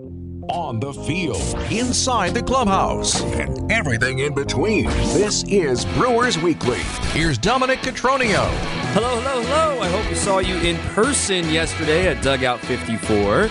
On the field, inside the clubhouse, and everything in between. This is Brewers Weekly. Here's Dominic Cotroneo. Hello, hello, hello. I hope we saw you in person yesterday at Dugout 54.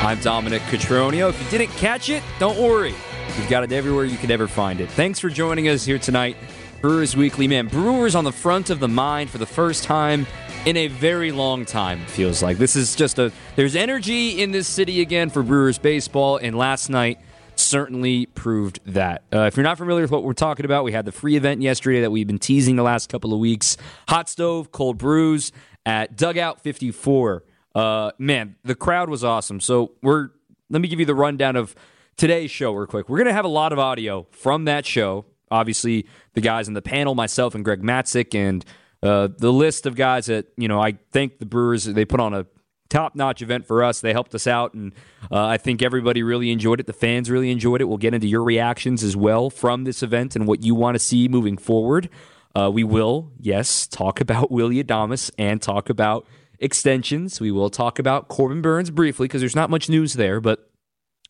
I'm Dominic Cotroneo. If you didn't catch it, don't worry. We've got it everywhere you could ever find it. Thanks for joining us here tonight. Brewers Weekly, man. Brewers on the front of the mind for the first time in a very long time, feels like. This is just a. There's energy in this city again for Brewers baseball, and last night certainly proved that. Uh, if you're not familiar with what we're talking about, we had the free event yesterday that we've been teasing the last couple of weeks Hot Stove, Cold Brews at Dugout 54. Uh, man, the crowd was awesome. So we're. Let me give you the rundown of today's show real quick. We're going to have a lot of audio from that show. Obviously, the guys in the panel, myself and Greg Matzek, and uh, the list of guys that you know I think the Brewers they put on a top notch event for us. They helped us out, and uh, I think everybody really enjoyed it. The fans really enjoyed it. We'll get into your reactions as well from this event and what you want to see moving forward. Uh, we will, yes, talk about Willy Adames and talk about extensions. We will talk about Corbin Burnes briefly because there's not much news there, but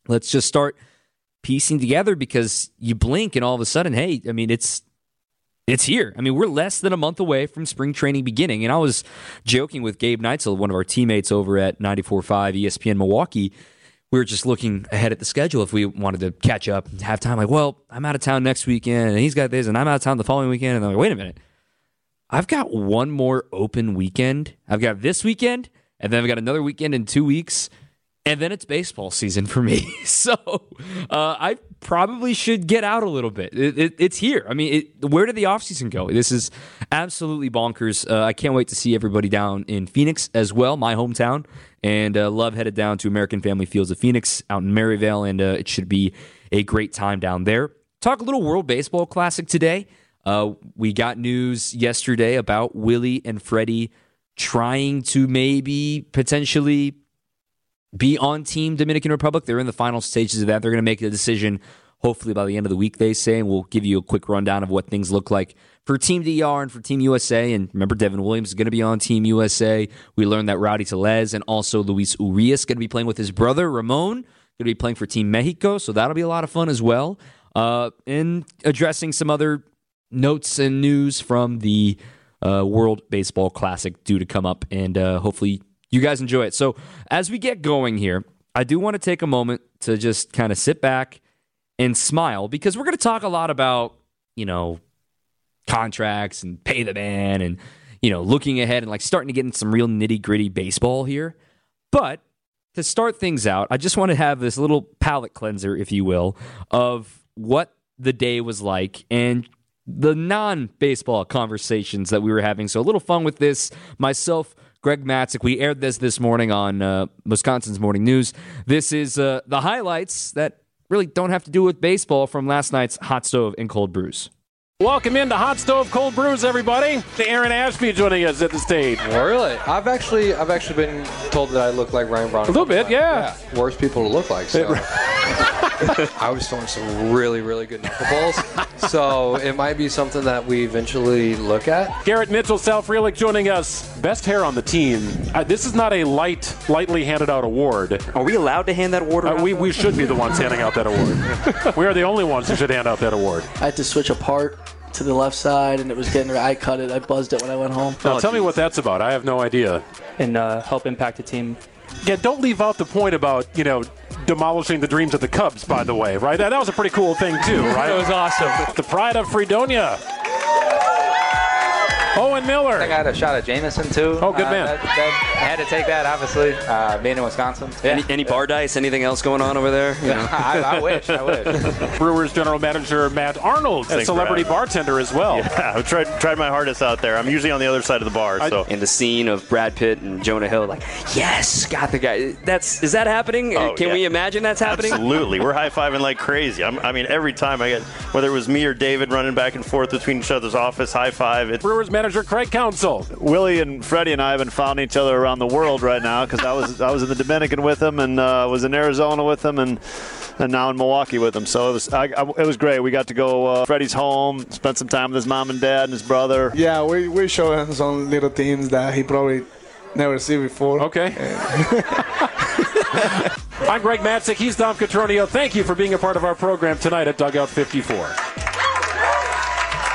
let's just start piecing together because you blink and all of a sudden, hey, I mean, it's it's here. I mean, we're less than a month away from spring training beginning. And I was joking with Gabe Neitzel, one of our teammates over at 94.5 ESPN Milwaukee. We were just looking ahead at the schedule if we wanted to catch up and have time. Like, well, I'm out of town next weekend, and he's got this, and I'm out of town the following weekend. And I'm like, wait a minute. I've got one more open weekend. I've got this weekend, and then I've got another weekend in two weeks and then it's baseball season for me. so uh, I probably should get out a little bit. It, it, it's here. I mean, it, where did the offseason go? This is absolutely bonkers. Uh, I can't wait to see everybody down in Phoenix as well, my hometown. And uh, love headed down to American Family Fields of Phoenix out in Maryvale, and uh, it should be a great time down there. Talk a little World Baseball Classic today. Uh, we got news yesterday about Willie and Freddie trying to maybe potentially be on Team Dominican Republic. They're in the final stages of that. They're going to make a decision hopefully by the end of the week, they say, and we'll give you a quick rundown of what things look like for Team DR and for Team USA. And remember, Devin Williams is going to be on Team USA. We learned that Rowdy Tellez and also Luis Urias going to be playing with his brother Ramon, going to be playing for Team Mexico. So that'll be a lot of fun as well. Uh, and addressing some other notes and news from the uh, World Baseball Classic due to come up, and uh, hopefully you guys enjoy it. So, as we get going here, I do want to take a moment to just kind of sit back and smile because we're going to talk a lot about, you know, contracts and pay the man and, you know, looking ahead and like starting to get in some real nitty gritty baseball here. But to start things out, I just want to have this little palate cleanser, if you will, of what the day was like and the non baseball conversations that we were having. So, a little fun with this. Myself, Greg Matzek. We aired this this morning on uh, Wisconsin's Morning News. This is uh, the highlights that really don't have to do with baseball from last night's hot stove and cold brews. Welcome into Hot Stove Cold Brews, everybody. To Aaron Ashby joining us at the stage. really? I've actually, I've actually been told that I look like Ryan Braun. A little bit, yeah. yeah. Worst people to look like. So. I was throwing some really, really good knuckleballs. so it might be something that we eventually look at. Garrett Mitchell, Sal Frelick joining us. Best hair on the team. Uh, this is not a light, lightly handed out award. Are we allowed to hand that award? Uh, we, we should be the ones handing out that award. we are the only ones who should hand out that award. I had to switch a part to the left side, and it was getting. I cut it. I buzzed it when I went home. Now, oh, tell geez. me what that's about. I have no idea. And uh, help impact the team. Yeah, don't leave out the point about you know demolishing the dreams of the Cubs. By the way, right? That, that was a pretty cool thing too, right? it was awesome. The pride of Fredonia. Owen Miller. I got a shot at Jameson too. Oh, good uh, man. That, that, I had to take that, obviously, uh, being in Wisconsin. Yeah. Any, any, bar dice? Anything else going on over there? You know? I, I, wish. I wish. Brewers general manager Matt Arnold, a celebrity bartender as well. Yeah, I've tried tried my hardest out there. I'm usually on the other side of the bar. So. In the scene of Brad Pitt and Jonah Hill, like, yes, got the guy. That's is that happening? Oh, Can yeah. we imagine that's happening? Absolutely. We're high fiving like crazy. I'm, i mean, every time I get whether it was me or David running back and forth between each other's office, high five. Brewers manager Craig Counsell. Willie and Freddie and I have been finding each other around the world right now because I was I was in the Dominican with them and uh, was in Arizona with them and and now in Milwaukee with them. So it was I, I, it was great. We got to go uh, Freddie's home, spent some time with his mom and dad and his brother. Yeah, we we showed him some little things that he probably never seen before. Okay. I'm Greg Matzek. He's Dom Cotroneo. Thank you for being a part of our program tonight at Dugout 54.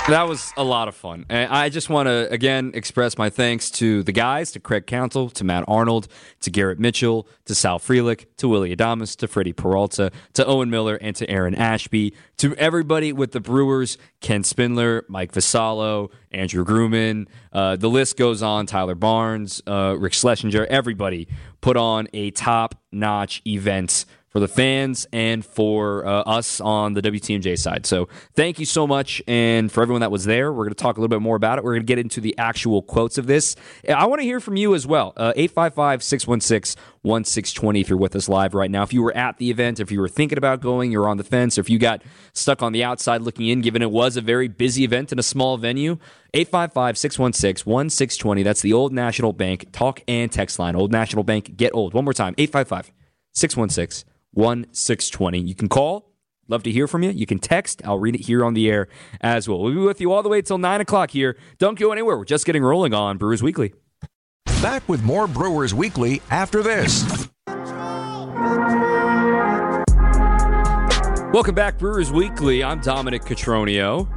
That was a lot of fun. And I just want to, again, express my thanks to the guys, to Craig Counsell, to Matt Arnold, to Garrett Mitchell, to Sal Frelick, to Willy Adames, to Freddie Peralta, to Owen Miller, and to Aaron Ashby, to everybody with the Brewers, Ken Spindler, Mike Vassallo, Andrew Grumman. Uh, the list goes on. Tyler Barnes, uh, Rick Schlesinger, everybody put on a top notch event for the fans and for uh, us on the WTMJ side. So thank you so much. And for everyone that was there, we're going to talk a little bit more about it. We're going to get into the actual quotes of this. I want to hear from you as well. Uh, 855 616 1620 if you're with us live right now. If you were at the event, if you were thinking about going, you're on the fence, or if you got stuck on the outside looking in, given it was a very busy event in a small venue, 855 616 1620. That's the Old National Bank talk and text line. Old National Bank, get old. One more time 855 616 1620. You can call. Love to hear from you. You can text. I'll read it here on the air as well. We'll be with you all the way till 9 o'clock here. Don't go anywhere. We're just getting rolling on Brewers Weekly. Back with more Brewers Weekly after this. Welcome back, Brewers Weekly. I'm Dominic Cotroneo.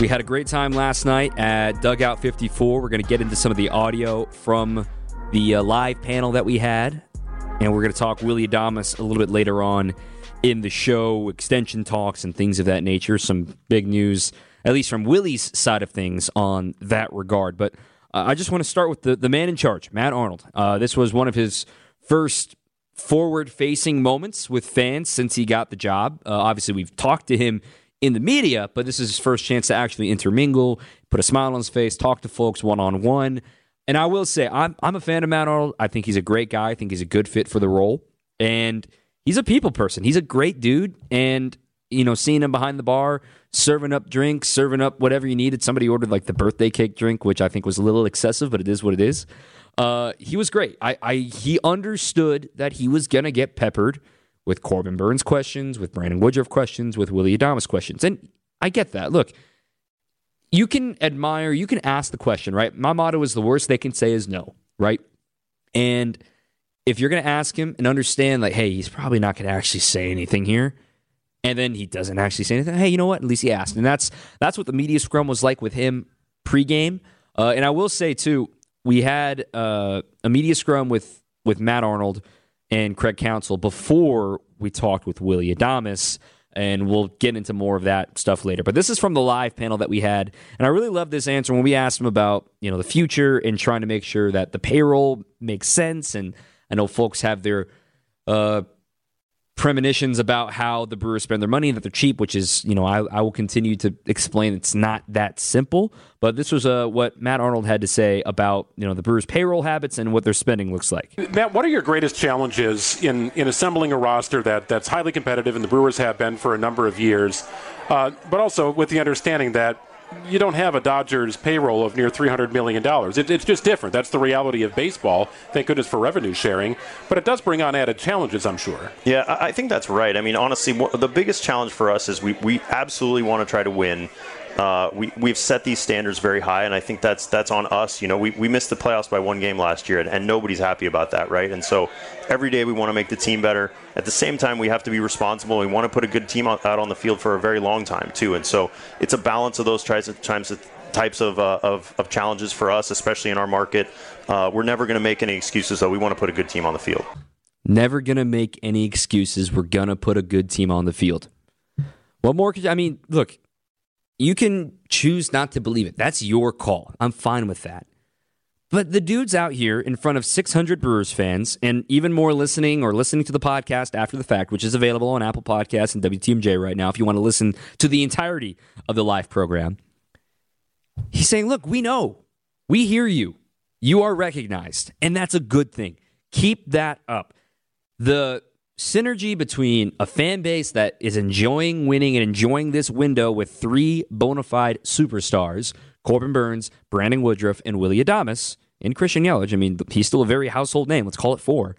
We had a great time last night at Dugout 54. We're going to get into some of the audio from the uh, live panel that we had and we're going to talk Willy Adames a little bit later on in the show, extension talks and things of that nature. Some big news, at least from Willie's side of things, on that regard. But uh, I just want to start with the, the man in charge, Matt Arnold. Uh, this was one of his first forward facing moments with fans since he got the job. Uh, obviously, we've talked to him in the media, but this is his first chance to actually intermingle, put a smile on his face, talk to folks one on one. And I will say, I'm I'm a fan of Matt Arnold. I think he's a great guy. I think he's a good fit for the role, and he's a people person. He's a great dude, and you know, seeing him behind the bar, serving up drinks, serving up whatever you needed. Somebody ordered like the birthday cake drink, which I think was a little excessive, but it is what it is. Uh, he was great. I, I he understood that he was gonna get peppered with Corbin Burnes questions, with Brandon Woodruff questions, with Willy Adames questions, and I get that. Look, you can admire, you can ask the question, right? My motto is the worst they can say is no, right? And if you're going to ask him and understand, like, hey, he's probably not going to actually say anything here, and then he doesn't actually say anything, hey, you know what? At least he asked, and that's that's what the media scrum was like with him pregame. Uh, and I will say too, we had uh, a media scrum with with Matt Arnold and Craig Counsell before we talked with Willy Adames and we'll get into more of that stuff later. But this is from the live panel that we had, and I really love this answer when we asked him about you know the future and trying to make sure that the payroll makes sense. And I know folks have their uh, premonitions about how the Brewers spend their money and that they're cheap, which is, you know, I, I will continue to explain it's not that simple. But this was uh, what Matt Arnold had to say about, you know, the Brewers' payroll habits and what their spending looks like. Matt, what are your greatest challenges in, in assembling a roster that, that's highly competitive, and the Brewers have been for a number of years, uh, but also with the understanding that you don't have a Dodgers payroll of near $300 million. It, it's just different. That's the reality of baseball. Thank goodness for revenue sharing. But it does bring on added challenges, I'm sure. Yeah, I think that's right. I mean, honestly, the biggest challenge for us is we, we absolutely want to try to win. Uh, we we've set these standards very high, and I think that's that's on us. You know, we, we missed the playoffs by one game last year, and, and nobody's happy about that, right? And so every day we want to make the team better. At the same time, we have to be responsible. We want to put a good team out, on the field for a very long time too, and so it's a balance of those types of times types of, uh, of, of challenges for us, especially in our market. Uh, we're never going to make any excuses, though. We want to put a good team on the field. Never going to make any excuses. We're going to put a good team on the field. What more could I mean? Look, you can choose not to believe it. That's your call. I'm fine with that. But the dude's out here in front of 600 Brewers fans and even more listening or listening to the podcast after the fact, which is available on Apple Podcasts and WTMJ right now if you want to listen to the entirety of the live program. He's saying, Look, we know, we hear you, you are recognized, and that's a good thing. Keep that up. The synergy between a fan base that is enjoying winning and enjoying this window with three bona fide superstars Corbin Burnes, Brandon Woodruff, and Willy Adames, and Christian Yelich. I mean, he's still a very household name. Let's call it four.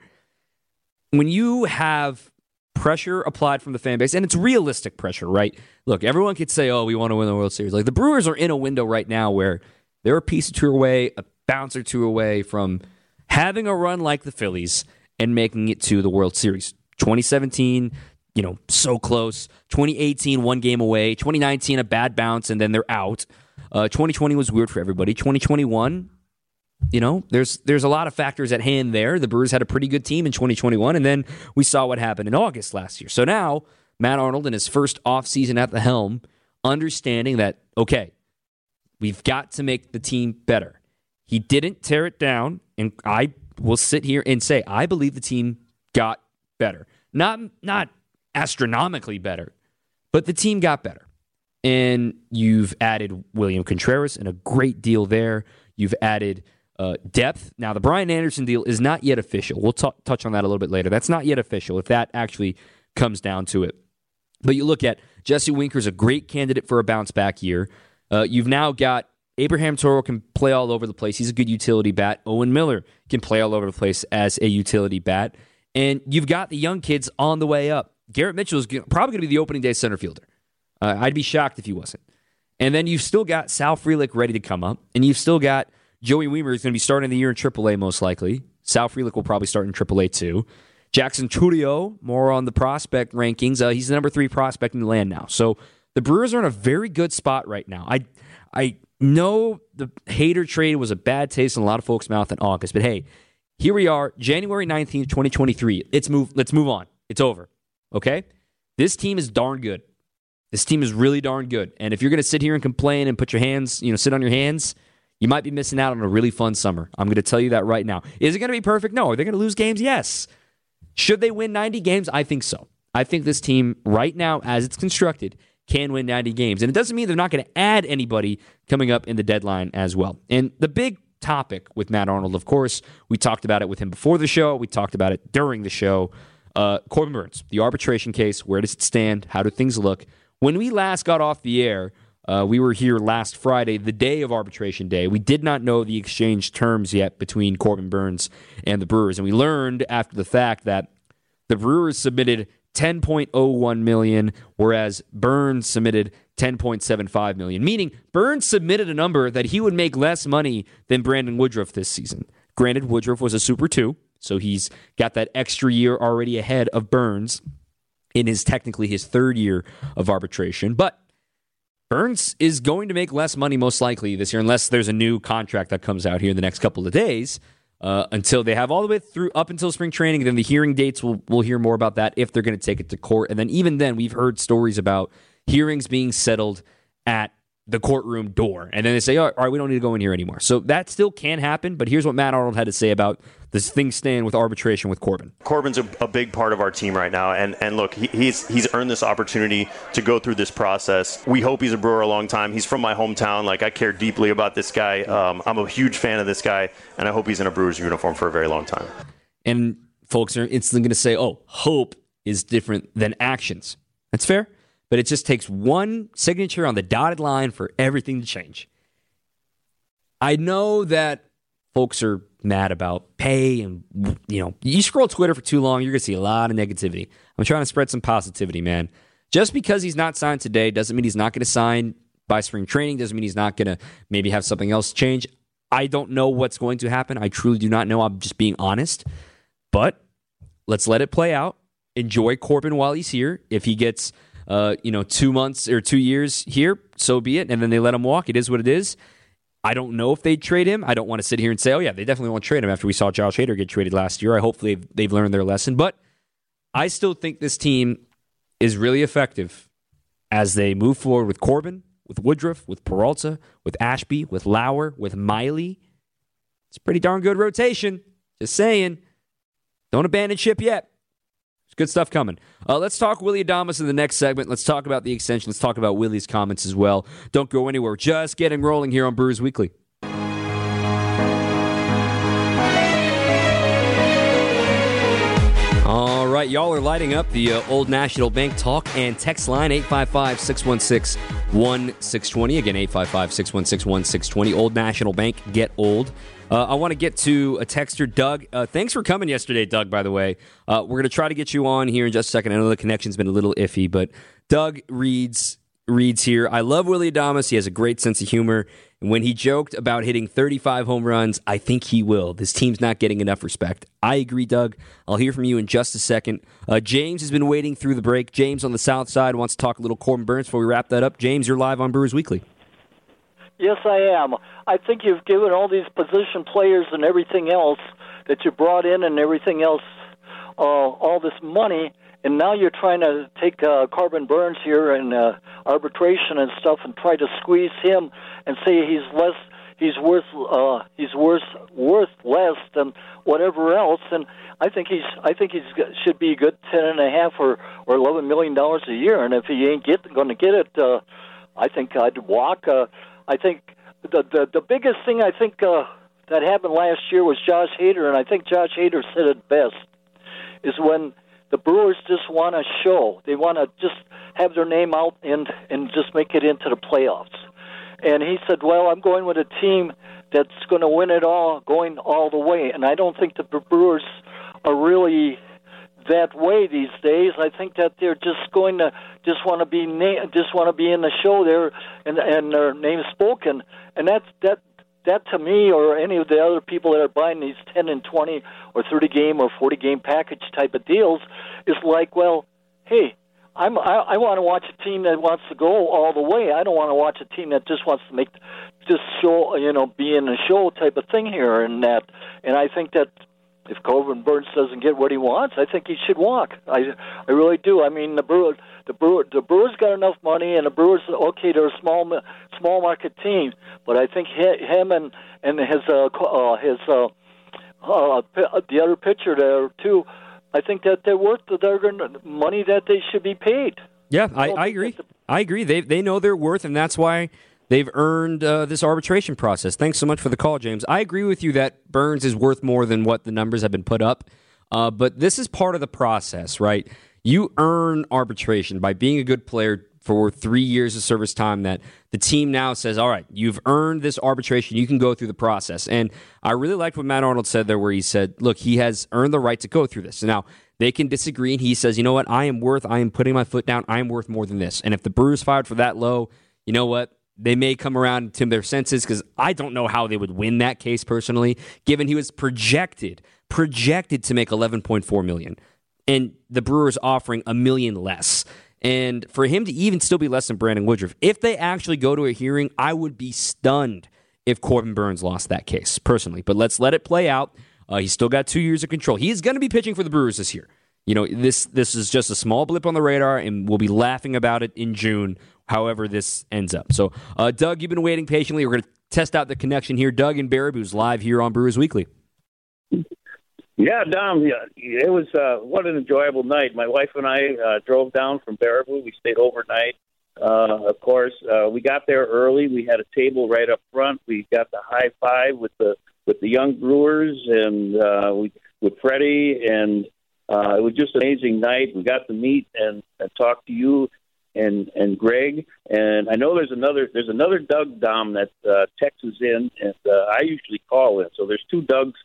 When you have pressure applied from the fan base, and it's realistic pressure, right? Look, everyone could say, oh, we want to win the World Series. Like the Brewers are in a window right now where they're a piece or two away, a bounce or two away from having a run like the Phillies and making it to the World Series 2017, you know, so close. 2018, one game away. 2019, a bad bounce, and then they're out. Uh, 2020 was weird for everybody. 2021, you know, there's there's a lot of factors at hand there. The Brewers had a pretty good team in 2021, and then we saw what happened in August last year. So now Matt Arnold in his first offseason at the helm, understanding that okay, we've got to make the team better. He didn't tear it down, and I will sit here and say I believe the team got better. Not not astronomically better, but the team got better. And you've added William Contreras and a great deal there. You've added uh, depth. Now, the Brian Anderson deal is not yet official. We'll t- touch on that a little bit later. That's not yet official if that actually comes down to it. But you look at Jesse Winker's a great candidate for a bounce back year. Uh, you've now got Abraham Toro can play all over the place. He's a good utility bat. Owen Miller can play all over the place as a utility bat. And you've got the young kids on the way up. Garrett Mitchell is probably going to be the opening day center fielder. Uh, I'd be shocked if he wasn't. And then you've still got Sal Frelick ready to come up, and you've still got Joey Wiemer who's going to be starting the year in AAA most likely. Sal Frelick will probably start in AAA too. Jackson Chourio, more on the prospect rankings. Uh, he's the number three prospect in the land now. So the Brewers are in a very good spot right now. I I know the Hader trade was a bad taste in a lot of folks' mouth in August, but hey, here we are, January 19th, 2023. Let's move, let's move on. It's over. Okay? This team is darn good. This team is really darn good. And if you're going to sit here and complain and put your hands, you know, sit on your hands, you might be missing out on a really fun summer. I'm going to tell you that right now. Is it going to be perfect? No. Are they going to lose games? Yes. Should they win 90 games? I think so. I think this team, right now, as it's constructed, can win 90 games. And it doesn't mean they're not going to add anybody coming up in the deadline as well. And the big topic with Matt Arnold, of course, we talked about it with him before the show, we talked about it during the show. Uh, Corbin Burnes, the arbitration case, where does it stand? How do things look? When we last got off the air, uh, we were here last Friday, the day of arbitration day. We did not know the exchange terms yet between Corbin Burnes and the Brewers, and we learned after the fact that the Brewers submitted 10.01 million, whereas Burnes submitted 10.75 million. Meaning Burnes submitted a number that he would make less money than Brandon Woodruff this season. Granted, Woodruff was a Super Two, so he's got that extra year already ahead of Burnes in his technically his third year of arbitration. But Burnes is going to make less money most likely this year, unless there's a new contract that comes out here in the next couple of days. Uh, until they have all the way through up until spring training. And then the hearing dates, we'll, we'll hear more about that if they're going to take it to court. And then even then, we've heard stories about hearings being settled at the courtroom door. And then they say, all right, we don't need to go in here anymore. So that still can happen. But here's what Matt Arnold had to say about this thing staying with arbitration with Corbin. Corbin's a, a big part of our team right now. And, and look, he, he's, he's earned this opportunity to go through this process. We hope he's a Brewer a long time. He's from my hometown. Like, I care deeply about this guy. Um, I'm a huge fan of this guy. And I hope he's in a Brewers uniform for a very long time. And folks are instantly going to say, oh, hope is different than actions. That's fair but it just takes one signature on the dotted line for everything to change. I know that folks are mad about pay and you know, you scroll Twitter for too long, you're going to see a lot of negativity. I'm trying to spread some positivity, man. Just because he's not signed today doesn't mean he's not going to sign by spring training, doesn't mean he's not going to maybe have something else change. I don't know what's going to happen. I truly do not know. I'm just being honest. But let's let it play out. Enjoy Corbin while he's here. If he gets uh, you know, two months or two years here, so be it. And then they let him walk. It is what it is. I don't know if they'd trade him. I don't want to sit here and say, oh, yeah, they definitely won't trade him after we saw Josh Hader get traded last year. I hopefully they've, they've learned their lesson. But I still think this team is really effective as they move forward with Corbin, with Woodruff, with Peralta, with Ashby, with Lauer, with Miley. It's pretty darn good rotation. Just saying. Don't abandon ship yet good stuff coming. Uh, let's talk Willy Adames in the next segment. Let's talk about the extension. Let's talk about Willie's comments as well. Don't go anywhere. Just getting rolling here on Brewers Weekly. Right, y'all are lighting up the uh, Old National Bank talk and text line 855 616 1620. Again, 855 616 1620. Old National Bank, get old. Uh, I want to get to a texter, Doug. Uh, thanks for coming yesterday, Doug, by the way. Uh, we're going to try to get you on here in just a second. I know the connection's been a little iffy, but Doug reads reads here I love Willy Adames. He has a great sense of humor. And when he joked about hitting 35 home runs, I think he will. This team's not getting enough respect. I agree, Doug. I'll hear from you in just a second. Uh, James has been waiting through the break. James on the south side wants to talk a little Corbin Burnes before we wrap that up. James, you're live on Brewers Weekly. Yes, I am. I think you've given all these position players and everything else that you brought in and everything else uh, all this money, and now you're trying to take uh, Corbin Burnes here and uh, arbitration and stuff and try to squeeze him and say he's less he's worth uh he's worth worth less than whatever else. And I think he's I think he's should be a good ten and a half or or eleven million dollars a year. And if he ain't get going to get it uh I think I'd walk uh I think the the the biggest thing I think uh that happened last year was Josh Hader. And I think Josh Hader said it best is when the Brewers just want to show they want to just have their name out and and just make it into the playoffs and he said, "Well, I'm going with a team that's going to win it all, going all the way." And I don't think the Brewers are really that way these days. I think that they're just going to just want to be na- just want to be in the show there and and their name spoken. And that's that that to me or any of the other people that are buying these 10 and 20 or 30 game or 40 game package type of deals is like, well, hey, I'm I, I want to watch a team that wants to go all the way. I don't want to watch a team that just wants to make just show you know be in a show type of thing here and that. And I think that if Corbin Burnes doesn't get what he wants, I think he should walk. I I really do. I mean the Brewers the Brewer the Brewers got enough money and the Brewers okay they're a small small market team, but I think he, him and and his uh, uh his uh, uh the other pitcher there too I think that they're worth the money that they should be paid. Yeah, I, I agree. I agree. They they know their worth, and that's why they've earned uh, this arbitration process. Thanks so much for the call, James. I agree with you that Burnes is worth more than what the numbers have been put up. Uh, but this is part of the process, right? You earn arbitration by being a good player, for three years of service time that the team now says, all right, you've earned this arbitration. You can go through the process. And I really liked what Matt Arnold said there, where he said, look, he has earned the right to go through this. Now, they can disagree, and he says, you know what? I am worth, I am putting my foot down. I am worth more than this. And if the Brewers fired for that low, you know what? They may come around to their senses because I don't know how they would win that case personally, given he was projected, projected to make 11.4 million and the Brewers offering a million less. And for him to even still be less than Brandon Woodruff, if they actually go to a hearing, I would be stunned if Corbin Burnes lost that case, personally. But let's let it play out. Uh, he's still got two years of control. He is going to be pitching for the Brewers this year. You know, this this is just a small blip on the radar, and we'll be laughing about it in June, however this ends up. So, uh, Doug, you've been waiting patiently. We're going to test out the connection here. Doug and Baraboo who's live here on Brewers Weekly. Yeah, Dom. Yeah, it was uh, what an enjoyable night. My wife and I uh, drove down from Baraboo. We stayed overnight. Uh, of course, uh, we got there early. We had a table right up front. We got the high five with the with the young Brewers and uh, we, with Freddie, and uh, it was just an amazing night. We got to meet and, and talk to you and and Greg. And I know there's another there's another Doug Dom that uh, texts in, and uh, I usually call in. So there's two Dougs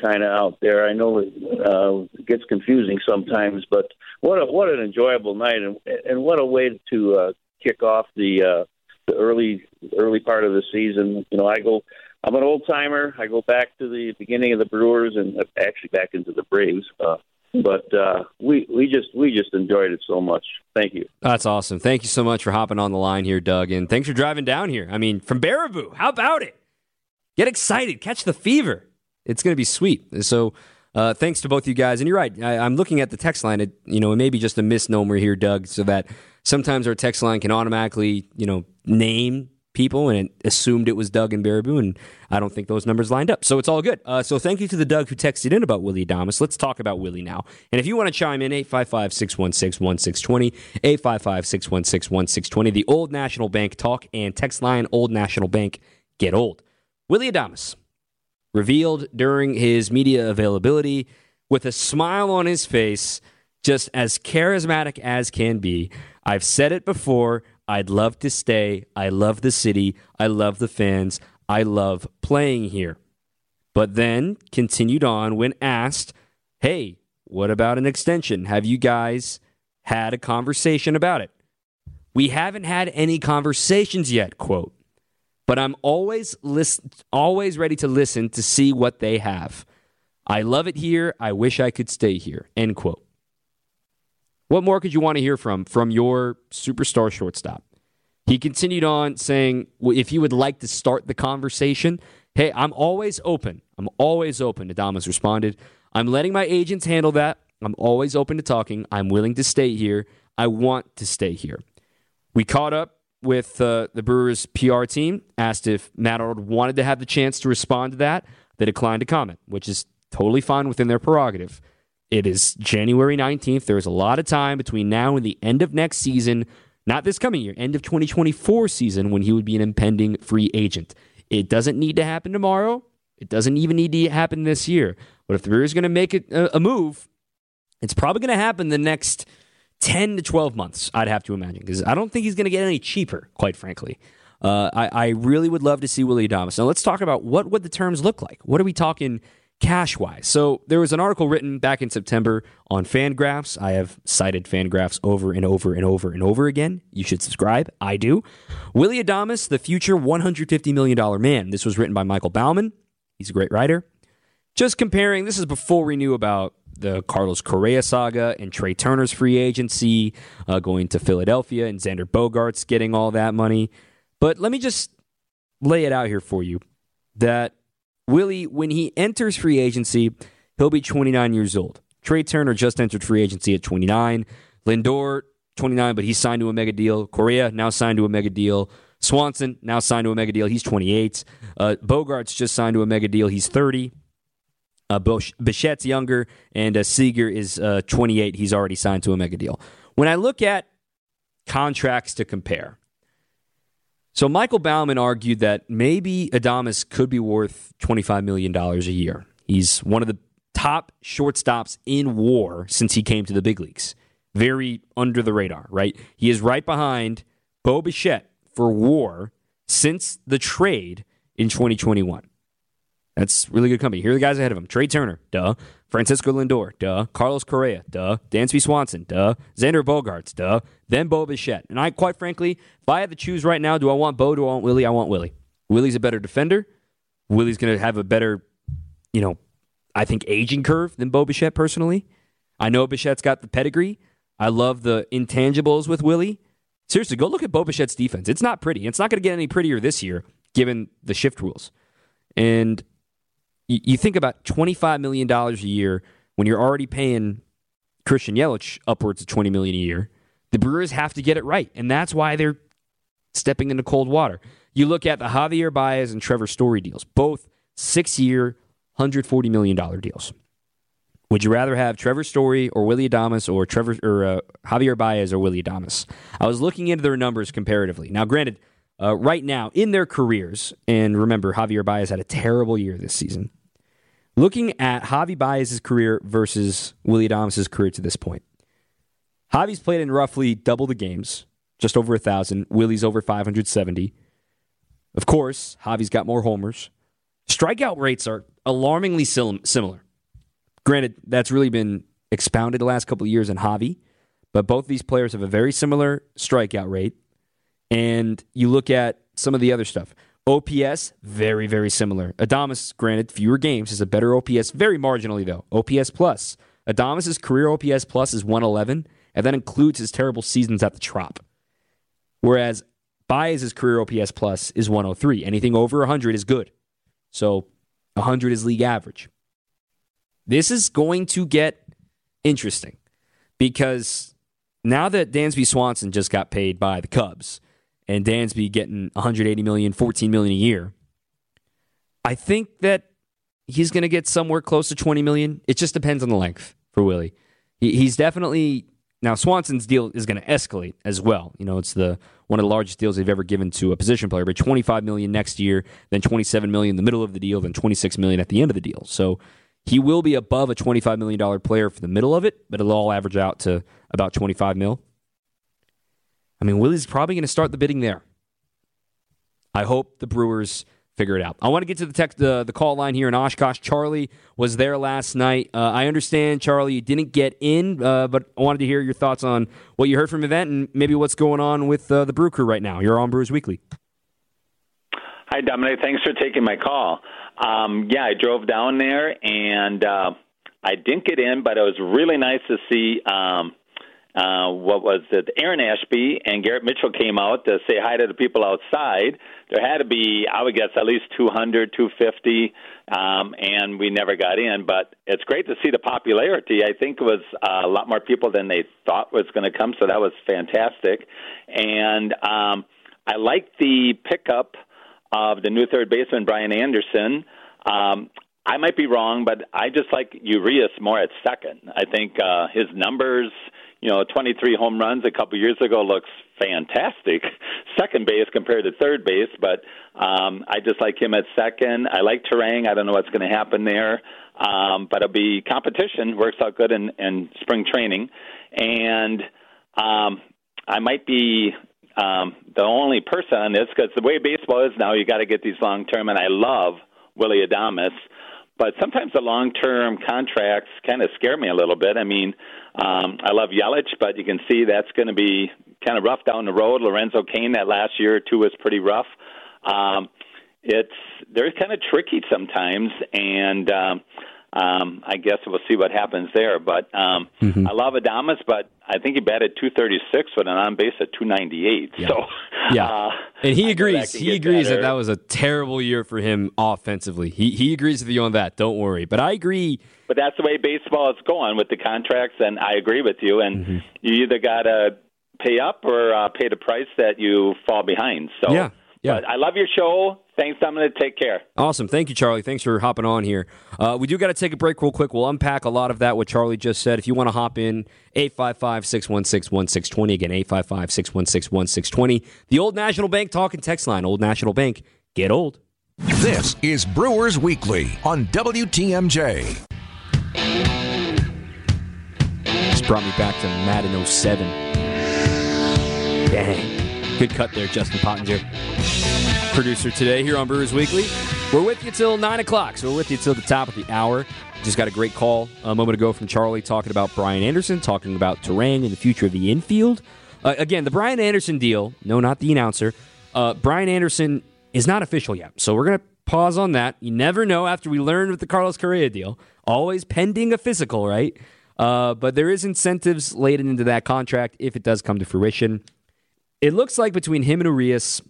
kind of out there. I know it, uh, gets confusing sometimes, but what a what an enjoyable night, and and what a way to uh, kick off the uh, the early early part of the season. You know, I go. I'm an old timer. I go back to the beginning of the Brewers and actually back into the Braves. Uh, but uh, we we just we just enjoyed it so much. Thank you. That's awesome. Thank you so much for hopping on the line here, Doug, and thanks for driving down here. I mean, from Baraboo. How about it? Get excited, catch the fever it's going to be sweet. So uh, thanks to both you guys. And you're right. I, am looking at the text line. It, you know, it may be just a misnomer here, Doug, so that sometimes our text line can automatically, you know, name people and it assumed it was Doug and Baraboo, and I don't think those numbers lined up. So it's all good. Uh, so thank you to the Doug who texted in about Willy Adames. Let's talk about Willie now. And if you want to chime in, 855 616 1620, 855 616 1620, the Old National Bank talk and text line Old National Bank get old. Willy Adames revealed during his media availability with a smile on his face, just as charismatic as can be. I've said it before. I'd love to stay. I love the city. I love the fans. I love playing here. But then continued on when asked, Hey, what about an extension? Have you guys had a conversation about it? We haven't had any conversations yet, quote. But I'm always listen, always ready to listen to see what they have. I love it here. I wish I could stay here. End quote. What more could you want to hear from from your superstar shortstop? He continued on saying, if you would like to start the conversation, hey, I'm always open. I'm always open. Adames responded, I'm letting my agents handle that. I'm always open to talking. I'm willing to stay here. I want to stay here. We caught up with uh, the Brewers PR team, asked if Matt Arnold wanted to have the chance to respond to that. They declined to comment, which is totally fine within their prerogative. It is January 19th. There is a lot of time between now and the end of next season, not this coming year, end of 2024 season, when he would be an impending free agent. It doesn't need to happen tomorrow. It doesn't even need to happen this year. But if the Brewers going to make it a, a move, it's probably going to happen the next 10 to 12 months, I'd have to imagine, because I don't think he's going to get any cheaper, quite frankly. Uh, I, I, really would love to see Willy Adames. Now, let's talk about what would the terms look like. What are we talking cash wise? So, there was an article written back in September on Fangraphs. I have cited Fangraphs over and over and over and over again. You should subscribe. I do. Willy Adames, the future $150 million man. This was written by Michael Baumann. He's a great writer. Just comparing, this is before we knew about the Carlos Correa saga and Trea Turner's free agency uh, going to Philadelphia and Xander Bogaerts getting all that money. But let me just lay it out here for you that Willie, when he enters free agency, he'll be 29 years old. Trea Turner just entered free agency at 29. Lindor, 29, but he's signed to a mega deal. Correa now signed to a mega deal. Swanson now signed to a mega deal. He's 28. Uh, Bogaerts just signed to a mega deal. He's 30. Uh, Bichette's younger, and uh, Seager is uh, 28. He's already signed to a mega deal. When I look at contracts to compare, so Michael Baumann argued that maybe Adames could be worth $25 million a year. He's one of the top shortstops in war since he came to the big leagues. Very under the radar, right? He is right behind Bo Bichette for war since the trade in 2021. That's really good company. Here are the guys ahead of him. Trea Turner, duh. Francisco Lindor, duh. Carlos Correa, duh. Dansby Swanson, duh. Xander Bogaerts, duh. Then Bo Bichette. And I, quite frankly, if I had to choose right now, do I want Bo? Do I want Willie? I want Willie. Willie's a better defender. Willie's going to have a better, you know, I think aging curve than Bo Bichette personally. I know Bichette's got the pedigree. I love the intangibles with Willie. Seriously, go look at Bo Bichette's defense. It's not pretty. It's not going to get any prettier this year, given the shift rules. And you, think about $25 million a year when you're already paying Christian Yelich upwards of 20 million a year. The Brewers have to get it right, and that's why they're stepping into cold water. You look at the Javier Baez and Trevor Story deals, both six year, $140 million deals. Would you rather have Trevor Story or Willy Adames or Trevor or uh, Javier Baez or Willy Adames? I was looking into their numbers comparatively. Now, granted, uh, right now in their careers. And remember, Javier Baez had a terrible year this season. Looking at Javi Baez's career versus Willy Adames' career to this point, Javi's played in roughly double the games, just over a thousand. Willie's over 570. Of course, Javi's got more homers. Strikeout rates are alarmingly similar. Granted, that's really been expounded the last couple of years in Javi, but both these players have a very similar strikeout rate. And you look at some of the other stuff. OPS, very, very similar. Adames, granted, fewer games, has a better OPS, very marginally though. OPS plus. Adames' career OPS plus is 111, and that includes his terrible seasons at the Trop. Whereas Baez's career OPS plus is 103. Anything over 100 is good. So 100 is league average. This is going to get interesting because now that Dansby Swanson just got paid by the Cubs, and Dansby getting 180 million, 14 million a year, I think that he's going to get somewhere close to 20 million. It just depends on the length for Willie. He, he's definitely now Swanson's deal is going to escalate as well. You know, it's the one of the largest deals they've ever given to a position player, but 25 million next year, then 27 million in the middle of the deal, then 26 million at the end of the deal. So he will be above a 25 million dollar player for the middle of it, but it'll all average out to about 25 mil. I mean, Willie's probably going to start the bidding there. I hope the Brewers figure it out. I want to get to the tech, the, the call line here in Oshkosh. Charlie was there last night. Uh, I understand, Charlie, you didn't get in, uh, but I wanted to hear your thoughts on what you heard from the event and maybe what's going on with uh, the Brew Crew right now. You're on Brewers Weekly. Hi, Dominic. Thanks for taking my call. Um, yeah, I drove down there and uh, I didn't get in, but it was really nice to see. Um, uh, what was it? Aaron Ashby and Garrett Mitchell came out to say hi to the people outside. There had to be, I would guess, at least 200, 250, um, and we never got in. But it's great to see the popularity. I think it was a lot more people than they thought was going to come, so that was fantastic. And um, I like the pickup of the new third baseman Brian Anderson. Um, I might be wrong, but I just like Urias more at second. I think uh, his numbers you know, 23 home runs a couple years ago looks fantastic. Second base compared to third base, but um, I just like him at second. I like Turang. I don't know what's going to happen there, um, but it'll be competition. Works out good in, in spring training, and um, I might be um, the only person on this because the way baseball is now, you got to get these long term, and I love Willy Adames. But sometimes the long term contracts kind of scare me a little bit. I mean, um, I love Yelich, but you can see that's going to be kind of rough down the road. Lorenzo Cain that last year or two was pretty rough. Um, it's they're kind of tricky sometimes, and um, um, I guess we'll see what happens there. But um, mm-hmm. I love Adames, but I think he batted 236 with an on base at 298. Yeah. So yeah, uh, and he agrees. He agrees better. that that was a terrible year for him offensively. He he agrees with you on that. Don't worry. But I agree but that's the way baseball is going with the contracts, and I agree with you. And mm-hmm. you either got to pay up or uh, pay the price that you fall behind. So yeah, yeah. But I love your show. Thanks, Dominic. Take care. Awesome. Thank you, Charlie. Thanks for hopping on here. Uh, we do got to take a break real quick. We'll unpack a lot of that, what Charlie just said. If you want to hop in, 855 616 1620. Again, 855 616 1620. The Old National Bank talking text line. Old National Bank. Get old. This is Brewers Weekly on WTMJ. This brought me back to Madden 07. Dang. Good cut there, Justin Pottinger. Producer today here on Brewers Weekly. We're with you till 9 o'clock, so we're with you till the top of the hour. Just got a great call a moment ago from Charlie talking about Brian Anderson, talking about Turang and the future of the infield. Uh, again, the Brian Anderson deal, no, not the announcer. Uh, Brian Anderson is not official yet, so we're going to pause on that. You never know after we learned with the Carlos Correa deal always pending a physical, right? Uh, but there is incentives laden into that contract if it does come to fruition. It looks like between him and Urias,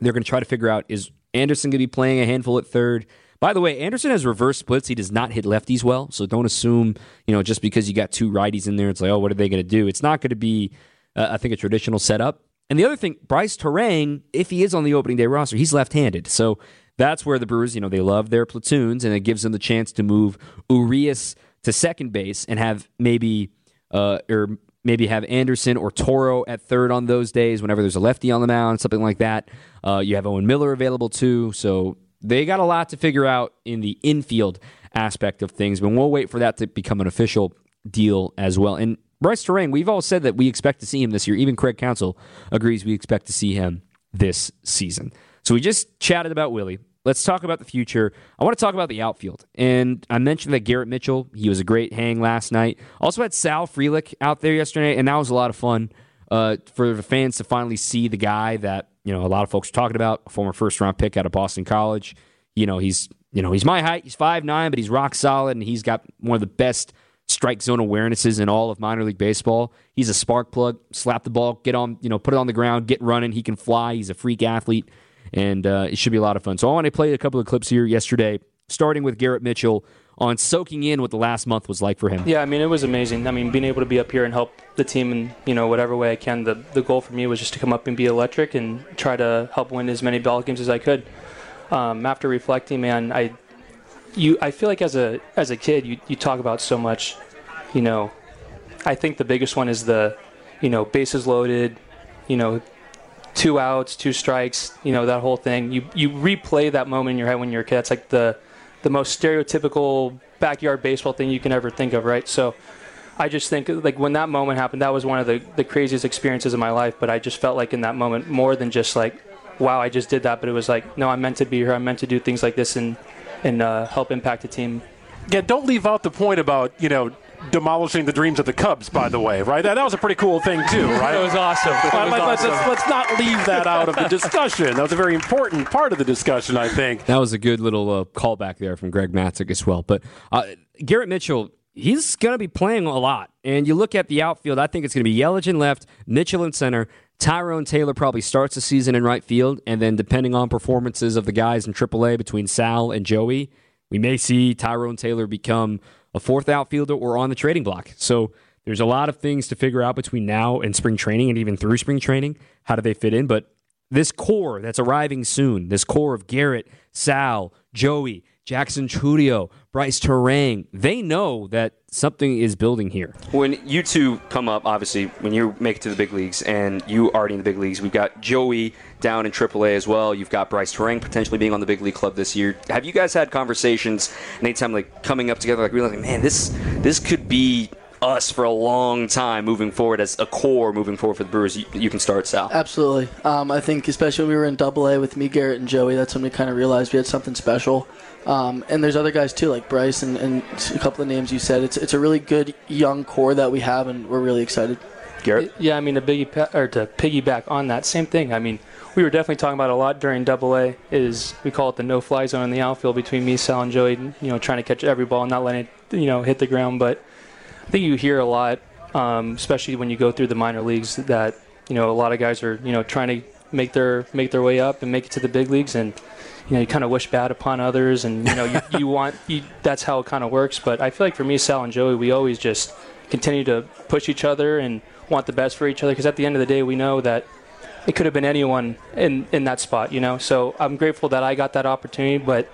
they're going to try to figure out is Anderson going to be playing a handful at third. By the way, Anderson has reverse splits. He does not hit lefties well, so don't assume you know just because you got two righties in there, it's like oh, what are they going to do? It's not going to be, uh, I think, a traditional setup. And the other thing, Brice Turang, if he is on the opening day roster, he's left-handed, so that's where the Brewers, you know, they love their platoons, and it gives them the chance to move Urias to second base and have maybe, uh, or maybe have Anderson or Toro at third on those days whenever there's a lefty on the mound, something like that. Uh, you have Owen Miller available too, so they got a lot to figure out in the infield aspect of things, but we'll wait for that to become an official deal as well. And Brice Turang, we've all said that we expect to see him this year. Even Craig Counsell agrees we expect to see him this season. So we just chatted about Willie. Let's talk about the future. I want to talk about the outfield. And I mentioned that Garrett Mitchell, he was a great hang last night. Also had Sal Frelick out there yesterday, and that was a lot of fun uh, for the fans to finally see the guy that, you know, a lot of folks are talking about, a former first round pick out of Boston College. You know, he's you know, he's my height, he's five nine, but he's rock solid and he's got one of the best strike zone awarenesses in all of minor league baseball. He's a spark plug, slap the ball, get on, you know, put it on the ground, get running. He can fly. He's a freak athlete and uh, it should be a lot of fun. So I want to play a couple of clips here yesterday, starting with Garrett Mitchell on soaking in what the last month was like for him. Yeah, I mean it was amazing. I mean being able to be up here and help the team in you know whatever way I can. The the goal for me was just to come up and be electric and try to help win as many ball games as I could. Um, after reflecting, man, I you I feel like as a as a kid you you talk about so much, you know. I think the biggest one is the, you know, bases loaded, you know, two outs, two strikes, you know, that whole thing. You you replay that moment in your head when you're a kid. It's like the the most stereotypical backyard baseball thing you can ever think of, right? So I just think like when that moment happened, that was one of the, the craziest experiences of my life. But I just felt like in that moment, more than just like wow, I just did that, but it was like, no, I'm meant to be here. I'm meant to do things like this and and uh, help impact the team. Yeah, don't leave out the point about you know demolishing the dreams of the Cubs. By the way, right? That, that was a pretty cool thing too, right? It was awesome. It was Let, us let's not leave that out of the discussion. That was a very important part of the discussion, I think. That was a good little uh, callback there from Greg Matzek as well. But uh, Garrett Mitchell, he's going to be playing a lot. And you look at the outfield, I think it's going to be Yelich in left, Mitchell in center. Tyrone Taylor probably starts the season in right field. And then, depending on performances of the guys in AAA between Sal and Joey, we may see Tyrone Taylor become a fourth outfielder or on the trading block. So there's a lot of things to figure out between now and spring training and even through spring training. How do they fit in? But this core that's arriving soon, this core of Garrett, Sal, Joey, Jackson Chourio, Brice Turang, they know that something is building here. When you two come up, obviously, when you make it to the big leagues and you already in the big leagues, we've got Joey down in AAA as well. You've got Brice Turang potentially being on the big league club this year. Have you guys had conversations anytime like coming up together, like realizing, man, this this could be us for a long time moving forward as a core moving forward for the Brewers? You, you can start, Sal. Absolutely. Um, I think especially when we were in Double A with me, Garrett, and Joey, that's when we kind of realized we had something special. Um, and there's other guys too, like Brice and, and a couple of names you said. It's it's a really good young core that we have, and we're really excited. Garrett. Yeah, I mean to piggy or to piggyback on that same thing. I mean, we were definitely talking about a lot during Double A. Is we call it the no-fly zone in the outfield between me, Sal, and Joey. You know, trying to catch every ball and not letting it you know hit the ground. But I think you hear a lot, um, especially when you go through the minor leagues, that you know a lot of guys are you know trying to make their make their way up and make it to the big leagues and you know, you kind of wish bad upon others, and you know, you, you want you, that's how it kind of works. But I feel like for me, Sal and Joey, we always just continue to push each other and want the best for each other because at the end of the day, we know that it could have been anyone in in that spot, you know. So I'm grateful that I got that opportunity, but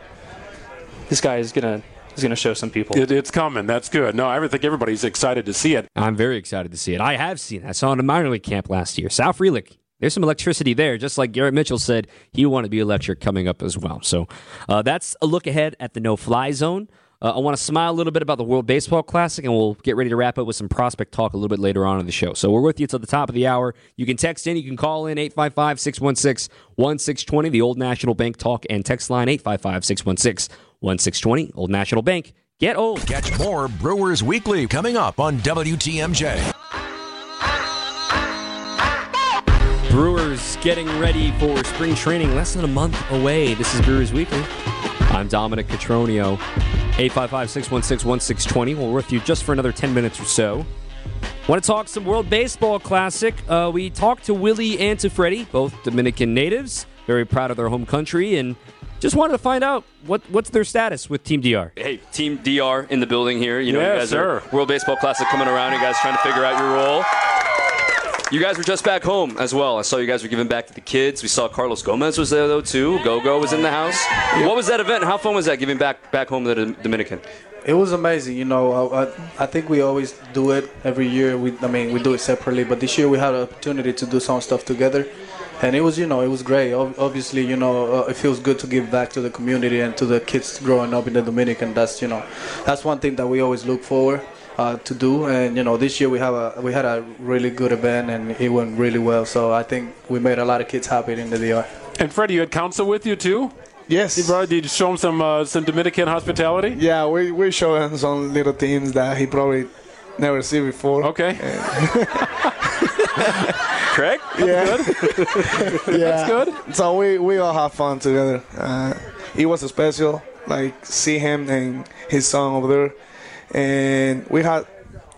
this guy is gonna is gonna show some people. It, it's coming. That's good. No, I think everybody's excited to see it. I'm very excited to see it. I have seen it. I saw it in a minor league camp last year. Sal Frelick there's some electricity there. Just like Garrett Mitchell said, he wanted to be electric coming up as well. So uh, that's a look ahead at the no fly zone. Uh, I want to smile a little bit about the World Baseball Classic, and we'll get ready to wrap up with some prospect talk a little bit later on in the show. So we're with you till the top of the hour. You can text in, you can call in 855 616 1620, the Old National Bank talk and text line 855 616 1620. Old National Bank. Get old. Catch more Brewers Weekly coming up on WTMJ. Brewers getting ready for spring training less than a month away. This is Brewers Weekly. I'm Dominic Cotroneo. 855-616-1620. We're with you just for another 10 minutes or so. Want to talk some World Baseball Classic? Uh, we talked to Willy and to Freddie, both Dominican natives, very proud of their home country, and just wanted to find out what what's their status with Team DR. Hey, Team DR in the building here. You know, yes, you guys sir. are World Baseball Classic coming around. You guys trying to figure out your role. You guys were just back home as well. I saw you guys were giving back to the kids. We saw Carlos Gomez was there though too. Go Go was in the house. What was that event? How fun was that giving back back home to the Dominican? It was amazing. You know, I, I think we always do it every year. We, I mean, we do it separately, but this year we had an opportunity to do some stuff together, and it was, you know, it was great. Obviously, you know, uh, it feels good to give back to the community and to the kids growing up in the Dominican. That's, you know, that's one thing that we always look forward uh, to do. And you know, this year we have a we had a really good event and it went really well. So I think we made a lot of kids happy in the DR. And Freddie, you had Counsell with you too. Yes. You brought, did you show him some uh, some Dominican hospitality? Yeah, we we show him some little things that he probably never see before. Okay. Craig? yeah. Good. yeah. That's good. So we we all have fun together. Uh, it was special, like see him and his son over there and we had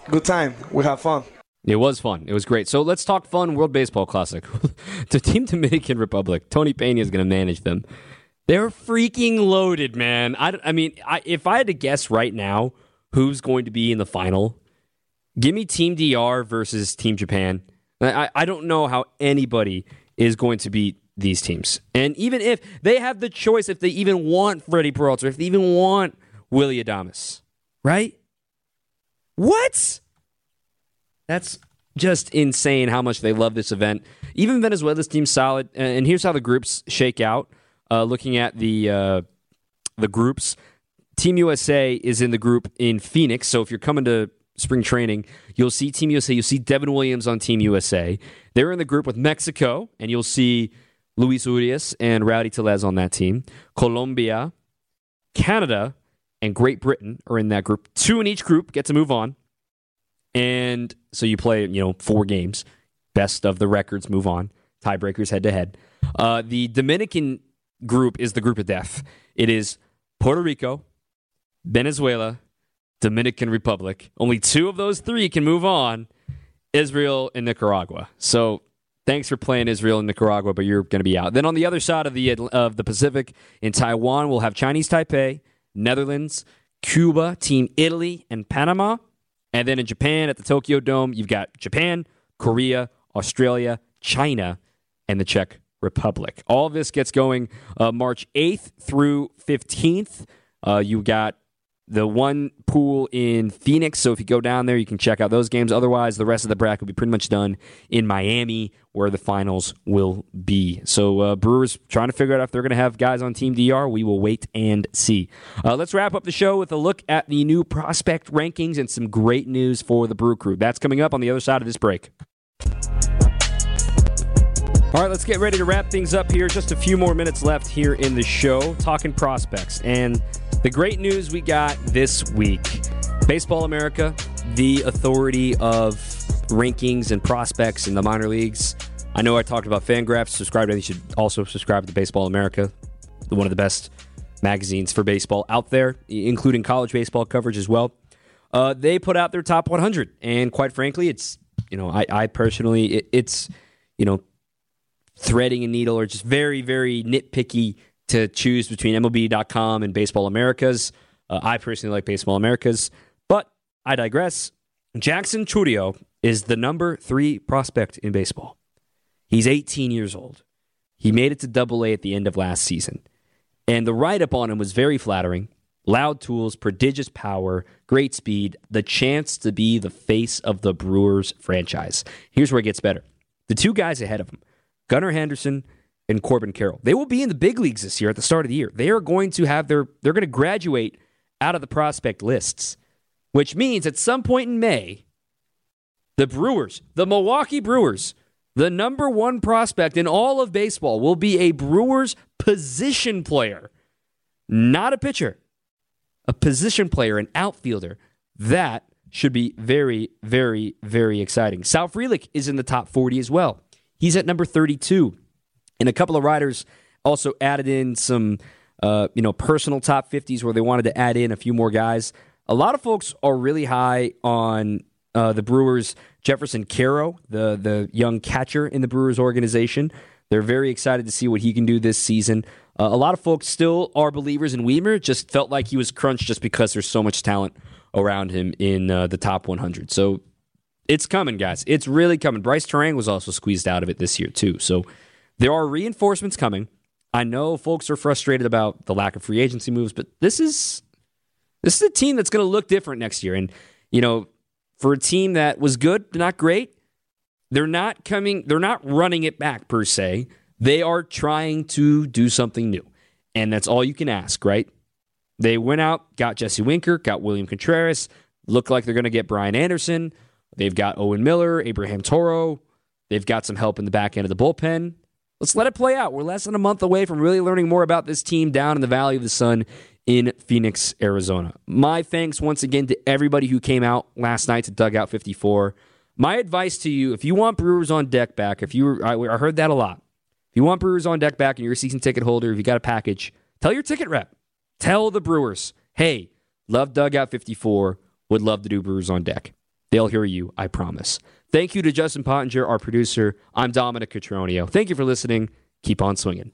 good time. We had fun. It was fun. It was great. So let's talk fun World Baseball Classic. the Team Dominican Republic. Tony Pena is going to manage them. They're freaking loaded, man. I, I mean, I, if I had to guess right now who's going to be in the final, give me Team DR versus Team Japan. I, I don't know how anybody is going to beat these teams. And even if they have the choice, if they even want Freddie Peralta, if they even want Willy Adames, right? What? That's just insane how much they love this event. Even Venezuela's team solid. And here's how the groups shake out. Uh, looking at the uh, the groups, Team USA is in the group in Phoenix. So if you're coming to spring training, you'll see Team USA. You'll see Devin Williams on Team USA. They're in the group with Mexico, and you'll see Luis Urias and Rowdy Tellez on that team. Colombia, Canada, and Great Britain are in that group. Two in each group get to move on. And so you play, you know, four games. Best of the records move on. Tiebreakers head to head. Uh, the Dominican group is the group of death. It is Puerto Rico, Venezuela, Dominican Republic. Only two of those three can move on. Israel and Nicaragua. So thanks for playing Israel and Nicaragua, but you're going to be out. Then on the other side of the of the Pacific, in Taiwan, we'll have Chinese Taipei, Netherlands, Cuba, Team Italy, and Panama. And then in Japan at the Tokyo Dome, you've got Japan, Korea, Australia, China, and the Czech Republic. All this gets going uh, March 8th through 15th. Uh, you got the one pool in Phoenix. So if you go down there, you can check out those games. Otherwise, the rest of the bracket will be pretty much done in Miami, where the finals will be. So uh, Brewers trying to figure out if they're going to have guys on Team DR. We will wait and see. Uh, let's wrap up the show with a look at the new prospect rankings and some great news for the Brew Crew. That's coming up on the other side of this break. All right, let's get ready to wrap things up here. Just a few more minutes left here in the show, talking prospects. And the great news we got this week Baseball America, the authority of rankings and prospects in the minor leagues. I know I talked about Fangraphs. Subscribe it. You should also subscribe to Baseball America, one of the best magazines for baseball out there, including college baseball coverage as well. Uh, they put out their top 100, and quite frankly, it's you know I, I personally it, it's you know threading a needle or just very very nitpicky to choose between MLB.com and Baseball Americas. Uh, I personally like Baseball Americas, but I digress. Jackson Chourio is the number three prospect in baseball. He's 18 years old. He made it to double A at the end of last season. And the write up on him was very flattering. Loud tools, prodigious power, great speed, the chance to be the face of the Brewers franchise. Here's where it gets better. The two guys ahead of him, Gunnar Henderson and Corbin Carroll. They will be in the big leagues this year at the start of the year. They are going to have their they're going to graduate out of the prospect lists, which means at some point in May, the Brewers, the Milwaukee Brewers, the number one prospect in all of baseball will be a Brewers position player, not a pitcher, a position player, an outfielder. That should be very, very, very exciting. Sal Frelick is in the top 40 as well. He's at number 32. And a couple of riders also added in some, uh, you know, personal top 50s where they wanted to add in a few more guys. A lot of folks are really high on uh, the Brewers' Jefferson Quero, the the young catcher in the Brewers organization. They're very excited to see what he can do this season. Uh, a lot of folks still are believers in Wiemer. Just felt like he was crunched just because there's so much talent around him in uh, the top 100. So it's coming, guys. It's really coming. Brice Turang was also squeezed out of it this year too. So there are reinforcements coming. I know folks are frustrated about the lack of free agency moves, but this is this is a team that's going to look different next year. And you know, for a team that was good, not great, they're not coming. They're not running it back per se. They are trying to do something new, and that's all you can ask, right? They went out, got Jesse Winker, got William Contreras. Look like they're going to get Brian Anderson. They've got Owen Miller, Abraham Toro. They've got some help in the back end of the bullpen. Let's let it play out. We're less than a month away from really learning more about this team down in the Valley of the Sun in Phoenix, Arizona. My thanks once again to everybody who came out last night to Dugout 54. My advice to you if you want Brewers on deck back, if you I, I heard that a lot. If you want Brewers on deck back and you're a season ticket holder, if you got a package, tell your ticket rep. Tell the Brewers, hey, love Dugout 54, would love to do Brewers on deck. They'll hear you, I promise. Thank you to Justin Pottinger, our producer. I'm Dominic Cotroneo. Thank you for listening. Keep on swinging.